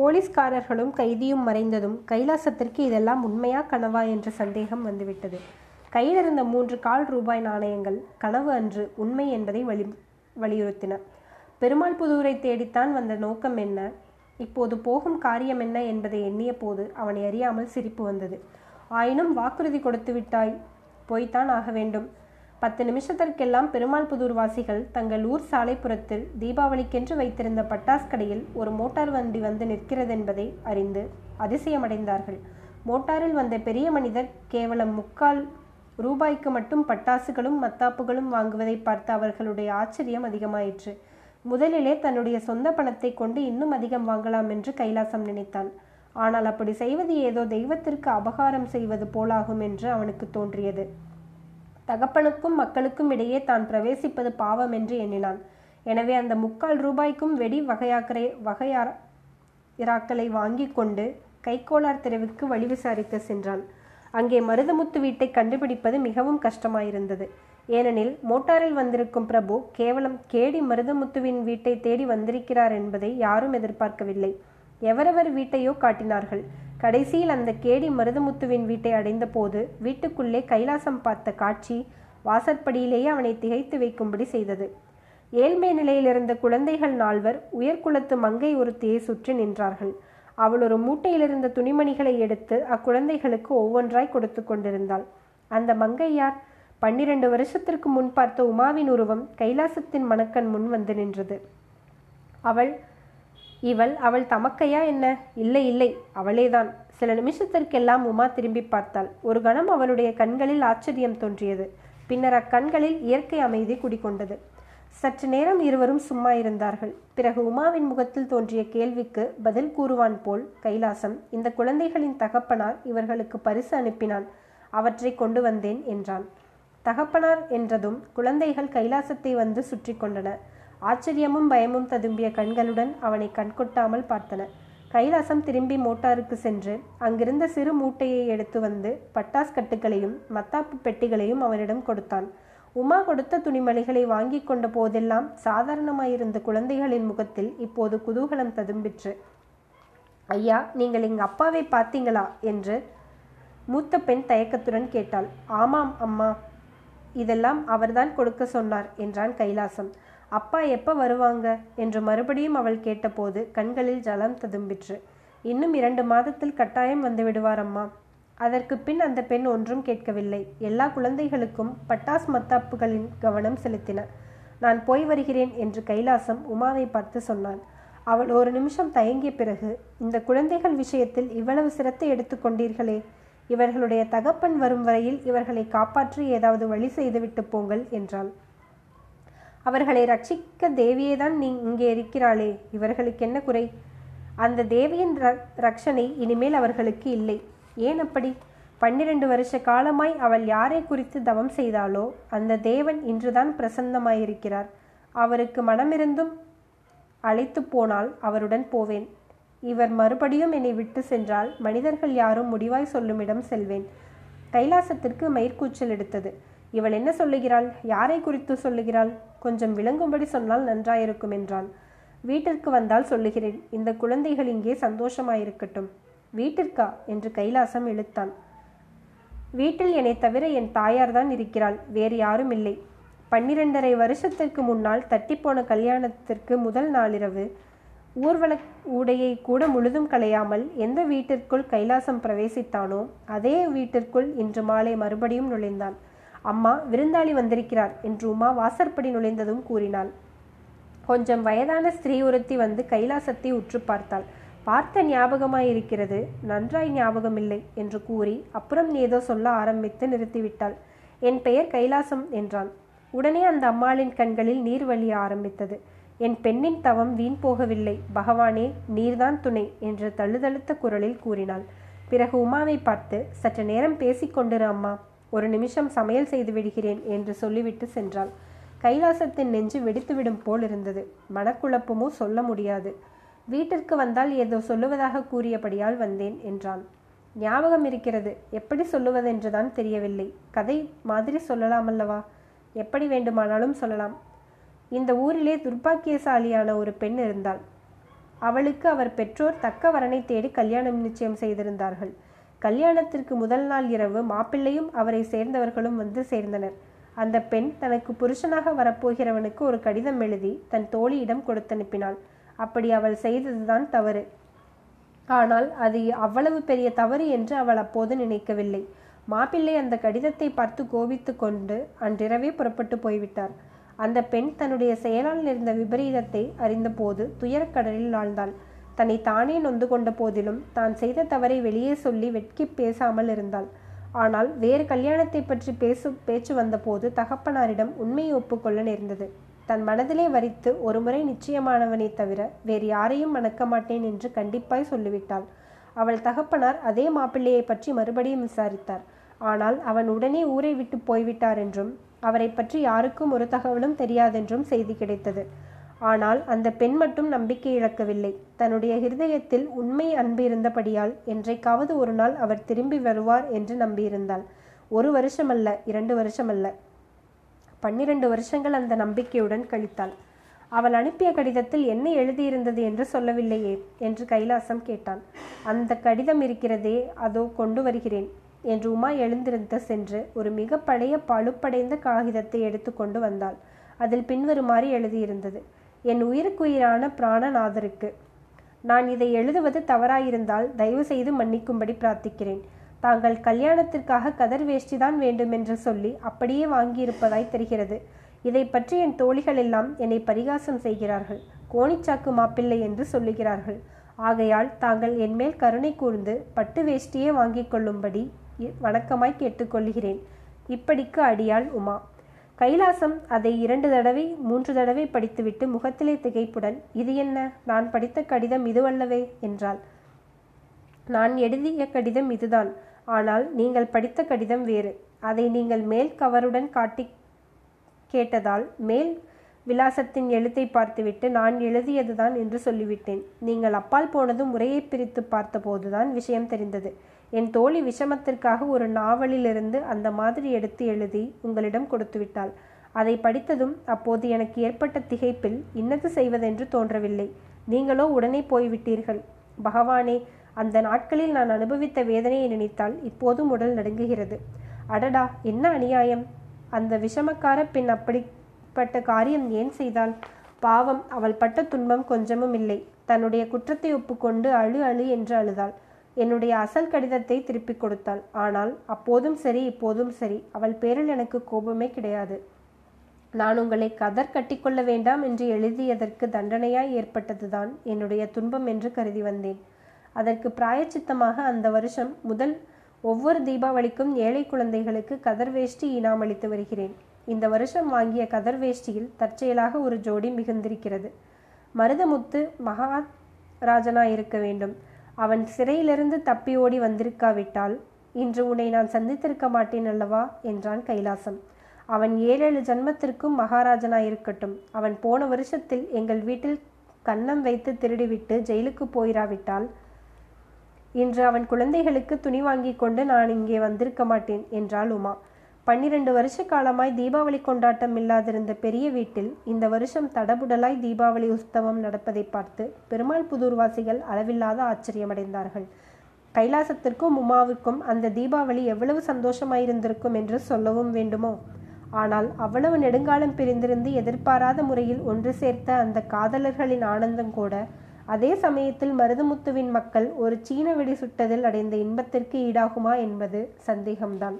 போலீஸ்காரர்களும் கைதியும் மறைந்ததும் கைலாசத்திற்கு இதெல்லாம் உண்மையா கனவா என்ற சந்தேகம் வந்துவிட்டது. கையிலிருந்த மூன்று கால் ரூபாய் நாணயங்கள் கனவு அன்று உண்மை என்பதை வலி வலியுறுத்தின. பெருமாள் புதூரை தேடித்தான் வந்த நோக்கம் என்ன? இப்போது போகும் காரியம் என்ன என்பதை எண்ணிய போது அவனை அறியாமல் சிரிப்பு வந்தது. ஆயினும் வாக்குறுதி கொடுத்து விட்டாய் போய்த்தான் ஆக வேண்டும். பத்து நிமிஷத்திற்கெல்லாம் பெருமாள் புதூர் வாசிகள் தங்கள் ஊர் சாலைப்புறத்தில் தீபாவளிக்கென்று வைத்திருந்த பட்டாஸ் கடையில் ஒரு மோட்டார் வண்டி வந்து நிற்கிறதென்பதை அறிந்து அதிசயமடைந்தார்கள். மோட்டாரில் வந்த பெரிய மனிதர் கேவலம் முக்கால் ரூபாய்க்கு மட்டும் பட்டாசுகளும் மத்தாப்புகளும் வாங்குவதை பார்த்து அவர்களுடைய ஆச்சரியம் அதிகமாயிற்று. முதலிலே தன்னுடைய சொந்த பணத்தை கொண்டு இன்னும் அதிகம் வாங்கலாம் என்று கைலாசம் நினைத்தான். ஆனால் அப்படி செய்வது ஏதோ தெய்வத்திற்கு அபகாரம் செய்வது போலாகும் என்று அவனுக்கு தோன்றியது. தகப்பனுக்கும் மக்களுக்கும் இடையே தான் பிரவேசிப்பது பாவம் என்று எண்ணினான். எனவே அந்த முக்கால் ரூபாய்க்கும் வெடி வகையாக்கரை வகையார் இராக்களை வாங்கி கொண்டு கைக்கோளார் தெருவுக்கு வழி விசாரிக்க சென்றான். அங்கே மருதமுத்து வீட்டை கண்டுபிடிப்பது மிகவும் கஷ்டமாயிருந்தது. ஏனெனில் மோட்டாரில் வந்திருக்கும் பிரபு கேவலம் கேடி மருதமுத்துவின் வீட்டை தேடி வந்திருக்கிறார் என்பதை யாரும் எதிர்பார்க்கவில்லை. எவரவர் வீட்டையோ காட்டினார்கள். கடைசியில் அந்த கேடி மருதமுத்துவின் வீட்டை அடைந்தபோது வீட்டுக்குள்ளே கைலாசம் பார்த்த காட்சி வாசற்படியிலேயே அவனை திகைத்து வைக்கும்படி செய்தது. ஏழ்மை நிலையில் இருந்த குழந்தைகள் நால்வர் உயர்குலத்து மங்கை ஒருத்தியை சுற்றி நின்றார்கள். அவள் ஒரு மூட்டையிலிருந்த துணிமணிகளை எடுத்து அக்குழந்தைகளுக்கு ஒவ்வொன்றாய் கொடுத்து கொண்டிருந்தாள். அந்த மங்கையார் பன்னிரண்டு வருஷத்திற்கு முன் பார்த்த உமாவின் உருவம் கைலாசத்தின் மணக்கண் முன் வந்து நின்றது. அவள் இவள் அவள் தமக்கையா என்ன? இல்லை இல்லை அவளேதான். சில நிமிஷத்திற்கெல்லாம் உமா திரும்பி பார்த்தாள். ஒரு கணம் அவளுடைய கண்களில் ஆச்சரியம் தோன்றியது. பின்னர் அக்கண்களில் இயற்கை அமைதி குடிகொண்டது. சற்று நேரம் இருவரும் சும்மா இருந்தார்கள். பிறகு உமாவின் முகத்தில் தோன்றிய கேள்விக்கு பதில் கூறுவான் போல் கைலாசம் இந்த குழந்தைகளின் தகப்பனார் இவர்களுக்கு பரிசு அனுப்பினான். அவற்றை கொண்டு வந்தேன் என்றான். தகப்பனார் என்றதும் குழந்தைகள் கைலாசத்தை வந்து சுற்றி கொண்டன. ஆச்சரியமும் பயமும் ததும்பிய கண்களுடன் அவனை கண்கொட்டாமல் பார்த்தன. கைலாசம் திரும்பி மோட்டாருக்கு சென்று அங்கிருந்த சிறு மூட்டையை எடுத்து வந்து பட்டாஸ் கட்டுகளையும் மத்தாப்பு பெட்டிகளையும் அவனிடம் கொடுத்தான். உமா கொடுத்த துணிமணிகளை வாங்கி கொண்ட போதெல்லாம் சாதாரணமாயிருந்த குழந்தைகளின் முகத்தில் இப்போது குதூகலம் ததும்பிற்று. ஐயா நீங்கள் எங்க அப்பாவை பார்த்தீங்களா? என்று மூத்த பெண் தயக்கத்துடன் கேட்டாள். ஆமாம் அம்மா. இதெல்லாம் அவர்தான் கொடுக்க சொன்னார் என்றான் கைலாசம். அப்பா எப்போ வருவாங்க? என்று மறுபடியும் அவள் கேட்டபோது கண்களில் ஜலம் ததும்பிற்று. இன்னும் இரண்டு மாதத்தில் கட்டாயம் வந்து விடுவார் அம்மா அதற்கு பின் அந்த பெண் ஒன்றும் கேட்கவில்லை. எல்லா குழந்தைகளுக்கும் பட்டாஸ் மத்தாப்புகளின் கவனம் செலுத்தின. நான் போய் வருகிறேன் என்று கைலாசம் உமாவை பார்த்து சொன்னான். அவள் ஒரு நிமிஷம் தயங்கிய பிறகு இந்த குழந்தைகள் விஷயத்தில் இவ்வளவு சிரத்தை எடுத்துக்கொண்டீர்களே இவர்களுடைய தகப்பன் வரும் வரையில் இவர்களை காப்பாற்றி ஏதாவது வழி செய்துவிட்டு போங்கள் என்றாள். அவர்களை ரட்சிக்க தேவியேதான் நீ இங்கே இருக்கிறாளே. இவர்களுக்கு என்ன குறை? அந்த தேவியின் ரட்சணை இனிமேல் அவர்களுக்கு இல்லை. ஏன் அப்படி? பன்னிரண்டு வருஷ காலமாய் அவள் யாரை குறித்து தவம் செய்தாளோ அந்த தேவன் இன்றுதான் பிரசன்னமாயிருக்கிறார். அவருக்கு மனமிருந்தும் அழைத்து போனால் அவருடன் போவேன். இவர் மறுபடியும் என்னை விட்டு சென்றால் மனிதர்கள் யாரும் முடிவாய் சொல்லுமிடம் செல்வேன். கைலாசத்திற்கு மயிர்கூச்சல் எடுத்தது. இவள் என்ன சொல்லுகிறாள்? யாரை குறித்து சொல்லுகிறாள்? கொஞ்சம் விளங்கும்படி சொன்னால் நன்றாயிருக்கும் என்றான். வீட்டிற்கு வந்தால் சொல்லுகிறேன். இந்த குழந்தைகள் இங்கே சந்தோஷமாயிருக்கட்டும். வீட்டிற்கா? என்று கைலாசம் இழுத்தான். வீட்டில் என்னை தவிர என் தாயார்தான் இருக்கிறாள். வேறு யாரும் இல்லை. பன்னிரெண்டரை வருஷத்திற்கு முன்னால் தட்டிப்போன கல்யாணத்திற்கு முதல் நாளிரவு ஊர்வல ஊடையை கூட முழுதும் களையாமல் எந்த வீட்டிற்குள் கைலாசம் பிரவேசித்தானோ அதே வீட்டிற்குள் இன்று மாலை மறுபடியும் நுழைந்தான். அம்மா விருந்தாளி வந்திருக்கிறார் என்று உமா வாசற்படி நுழைந்ததும் கூறினாள். கொஞ்சம் வயதான ஸ்திரீ ஒருத்தி வந்து கைலாசத்தை உற்று பார்த்தாள். பார்த்த ஞாபகமாயிருக்கிறது நன்றாய் ஞாபகமில்லை என்று கூறி அப்புறம் ஏதோ சொல்ல ஆரம்பித்து நிறுத்திவிட்டாள். என் பெயர் கைலாசம் என்றான் உடனே அந்த அம்மாளின் கண்களில் நீர் வழிய ஆரம்பித்தது. என் பெண்ணின் தவம் வீண் போகவில்லை. பகவானே நீர்தான் துணை என்று தழுதழுத்த குரலில் கூறினாள். பிறகு உமாவை பார்த்து சற்று நேரம் பேசிக்கொண்டிரு அம்மா. ஒரு நிமிஷம் சமையல் செய்து விடுகிறேன் என்று சொல்லிவிட்டு சென்றாள். கைலாசத்தின் நெஞ்சு வெடித்துவிடும் போல் இருந்தது. மனக்குழப்பமோ சொல்ல முடியாது. வீட்டிற்கு வந்தால் ஏதோ சொல்லுவதாக கூறியபடியால் வந்தேன் என்றான். ஞாபகம் இருக்கிறது. எப்படி சொல்லுவதென்றுதான் தெரியவில்லை. கதை மாதிரி சொல்லலாமல்லவா? எப்படி வேண்டுமானாலும் சொல்லலாம். இந்த ஊரிலே துர்ப்பாக்கியசாலியான ஒரு பெண் இருந்தாள். அவளுக்கு அவர் பெற்றோர் தக்க வரனை தேடி கல்யாணம் நிச்சயம் செய்திருந்தார்கள். கல்யாணத்திற்கு முதல் நாள் இரவு மாப்பிள்ளையும் அவரை சேர்ந்தவர்களும் வந்து சேர்ந்தனர். அந்த பெண் தனக்கு புருஷனாக வரப்போகிறவனுக்கு ஒரு கடிதம் எழுதி தன் தோழியிடம் கொடுத்தனுப்பினாள் அப்படி அவள் செய்ததுதான் தவறு. ஆனால் அது அவ்வளவு பெரிய தவறு என்று அவள் அப்போது நினைக்கவில்லை. மாப்பிள்ளை அந்த கடிதத்தை பார்த்து கோபித்து கொண்டு அன்றிரவே புறப்பட்டு போய்விட்டார். அந்த பெண் தன்னுடைய செயலால் நேர்ந்த விபரீதத்தை அறிந்தபோது துயரக்கடலில் ஆழ்ந்தாள். தன்னை தானே நொந்து கொண்ட போதிலும் தான் செய்த தவறை வெளியே சொல்லி வெட்கி பேசாமல் இருந்தாள். ஆனால் வேறு கல்யாணத்தை பற்றி பேசு பேச்சு வந்தபோது தகப்பனாரிடம் உண்மையை ஒப்புக்கொள்ள நேர்ந்தது. தன் மனதிலே வரித்து ஒருமுறை நிச்சயமானவனை தவிர வேறு யாரையும் மணக்க மாட்டேன் என்று கண்டிப்பாய் சொல்லிவிட்டாள். அவள் தகப்பனார் அதே மாப்பிள்ளையை பற்றி மறுபடியும் விசாரித்தார். ஆனால் அவன் உடனே ஊரை விட்டு போய்விட்டார் என்றும் அவரை பற்றி யாருக்கும் ஒரு தகவலும் தெரியாதென்றும் செய்தி கிடைத்தது. ஆனால் அந்த பெண் மட்டும் நம்பிக்கை இழக்கவில்லை. தன்னுடைய ஹிருதயத்தில் உண்மை அன்பு இருந்தபடியால் என்றைக்காவது ஒரு நாள் அவர் திரும்பி வருவார் என்று நம்பியிருந்தாள். ஒரு வருஷமல்ல இரண்டு வருஷமல்ல. பன்னிரண்டு வருஷங்கள் அந்த நம்பிக்கையுடன் கழித்தாள். அவள் அனுப்பிய கடிதத்தில் என்ன எழுதியிருந்தது என்று சொல்லவில்லையே என்று கைலாசம் கேட்டான். அந்த கடிதம் இருக்கிறதே அதோ கொண்டு வருகிறேன் என்று உமா எழுந்திருந்த சென்று ஒரு மிக பழைய பழுப்படைந்த காகிதத்தை எடுத்துக்கொண்டு வந்தாள். அதில் பின்வருமாறு எழுதியிருந்தது. என் உயிருக்குயிரான பிராணநாதருக்கு. நான் இதை எழுதுவது தவறாயிருந்தால் தயவு செய்து மன்னிக்கும்படி பிரார்த்திக்கிறேன். தாங்கள் கல்யாணத்திற்காக கதர் வேஷ்டிதான் வேண்டுமென்று சொல்லி அப்படியே வாங்கியிருப்பதாய் தெரிகிறது. இதை பற்றி என் தோழிகள் எல்லாம் என்னை பரிகாசம் செய்கிறார்கள். கோணிச்சாக்கு மாப்பிள்ளை என்று சொல்லுகிறார்கள். ஆகையால் தாங்கள் என்மேல் கருணை கூர்ந்து பட்டு வேஷ்டியே வாங்கிக் கொள்ளும்படி வணக்கமாய் கேட்டுக்கொள்கிறேன். இப்படிக்கு அடியாள் உமா. கைலாசம் அதை இரண்டு தடவை மூன்று தடவை படித்துவிட்டு முகத்திலே திகைப்புடன் இது என்ன? நான் படித்த கடிதம் இதுவல்லவே? என்றாள். நான் எழுதிய கடிதம் இதுதான். ஆனால் நீங்கள் படித்த கடிதம் வேறு. அதை நீங்கள் மேல் கவருடன் காட்டி கேட்டதால் மேல் விலாசத்தின் எழுத்தை பார்த்துவிட்டு நான் எழுதியதுதான் என்று சொல்லிவிட்டேன். நீங்கள் அப்பால் போனதும் முறையை பிரித்து பார்த்தபோதுதான் விஷயம் தெரிந்தது. என் தோழி விஷமத்திற்காக ஒரு நாவலிலிருந்து அந்த மாதிரி எடுத்து எழுதி உங்களிடம் கொடுத்துவிட்டாள். அதை படித்ததும் அப்போது எனக்கு ஏற்பட்ட திகைப்பில் இன்னது செய்வதென்று தோன்றவில்லை. நீங்களோ உடனே போய்விட்டீர்கள். பகவானே அந்த நாட்களில் நான் அனுபவித்த வேதனையை நினைத்தால் இப்போதும் உடல் நடுங்குகிறது. அடடா என்ன அநியாயம்? அந்த விஷமக்கார பின் அப்படிப்பட்ட காரியம் ஏன் செய்தாள்? பாவம் அவள் பட்ட துன்பம் கொஞ்சமும் இல்லை. தன்னுடைய குற்றத்தை ஒப்புக்கொண்டு அழு அழு என்று அழுதாள். என்னுடைய அசல் கடிதத்தை திருப்பிக் கொடுத்தாள். ஆனால் அப்போதும் சரி இப்போதும் சரி. அவள் பேரில் எனக்கு கோபமே கிடையாது. நான் உங்களை கதர் கட்டிக்கொள்ள வேண்டாம் என்று எழுதியதற்கு தண்டனையாய் ஏற்பட்டதுதான் என்னுடைய துன்பம் என்று கருதி வந்தேன். அதற்கு பிராயச்சித்தமாக அந்த வருஷம் முதல் ஒவ்வொரு தீபாவளிக்கும் ஏழை குழந்தைகளுக்கு கதர் வேஷ்டி இனாம் அளித்து வருகிறேன். இந்த வருஷம் வாங்கிய கதர் வேஷ்டியில் தற்செயலாக ஒரு ஜோடி மிகுந்திருக்கிறது. மருதமுத்து மகாராஜனாயிருக்க வேண்டும். அவன் சிறையிலிருந்து தப்பி ஓடி வந்திருக்காவிட்டால் இன்று உன்னை நான் சந்தித்திருக்க மாட்டேன் அல்லவா? என்றான் கைலாசம். அவன் ஏழேழு ஜன்மத்திற்கும் மகாராஜனாயிருக்கட்டும். அவன் போன வருஷத்தில் எங்கள் வீட்டில் கன்னம் வைத்து திருடிவிட்டு ஜெயிலுக்கு போயிராவிட்டால் இன்று அவன் குழந்தைகளுக்கு துணி வாங்கி கொண்டு நான் இங்கே வந்திருக்க மாட்டேன் என்றாள் உமா. பன்னிரண்டு வருஷ காலமாய் தீபாவளி கொண்டாட்டம் இல்லாதிருந்த பெரிய வீட்டில் இந்த வருஷம் தடபுடலாய் தீபாவளி உற்சவம் நடப்பதை பார்த்து பெருமாள் புதூர்வாசிகள் அளவில்லாத ஆச்சரியமடைந்தார்கள். கைலாசத்திற்கும் உமாவுக்கும் அந்த தீபாவளி எவ்வளவு சந்தோஷமாயிருந்திருக்கும் என்று சொல்லவும் வேண்டுமோ? ஆனால் அவ்வளவு நெடுங்காலம் பிரிந்திருந்து எதிர்பாராத முறையில் ஒன்று சேர்த்த அந்த காதலர்களின் ஆனந்தம் கூட அதே சமயத்தில் மருதுமுத்துவின் மக்கள் ஒரு சீன வெடி சுட்டதில் அடைந்த இன்பத்திற்கு ஈடாகுமா என்பது சந்தேகம்தான்.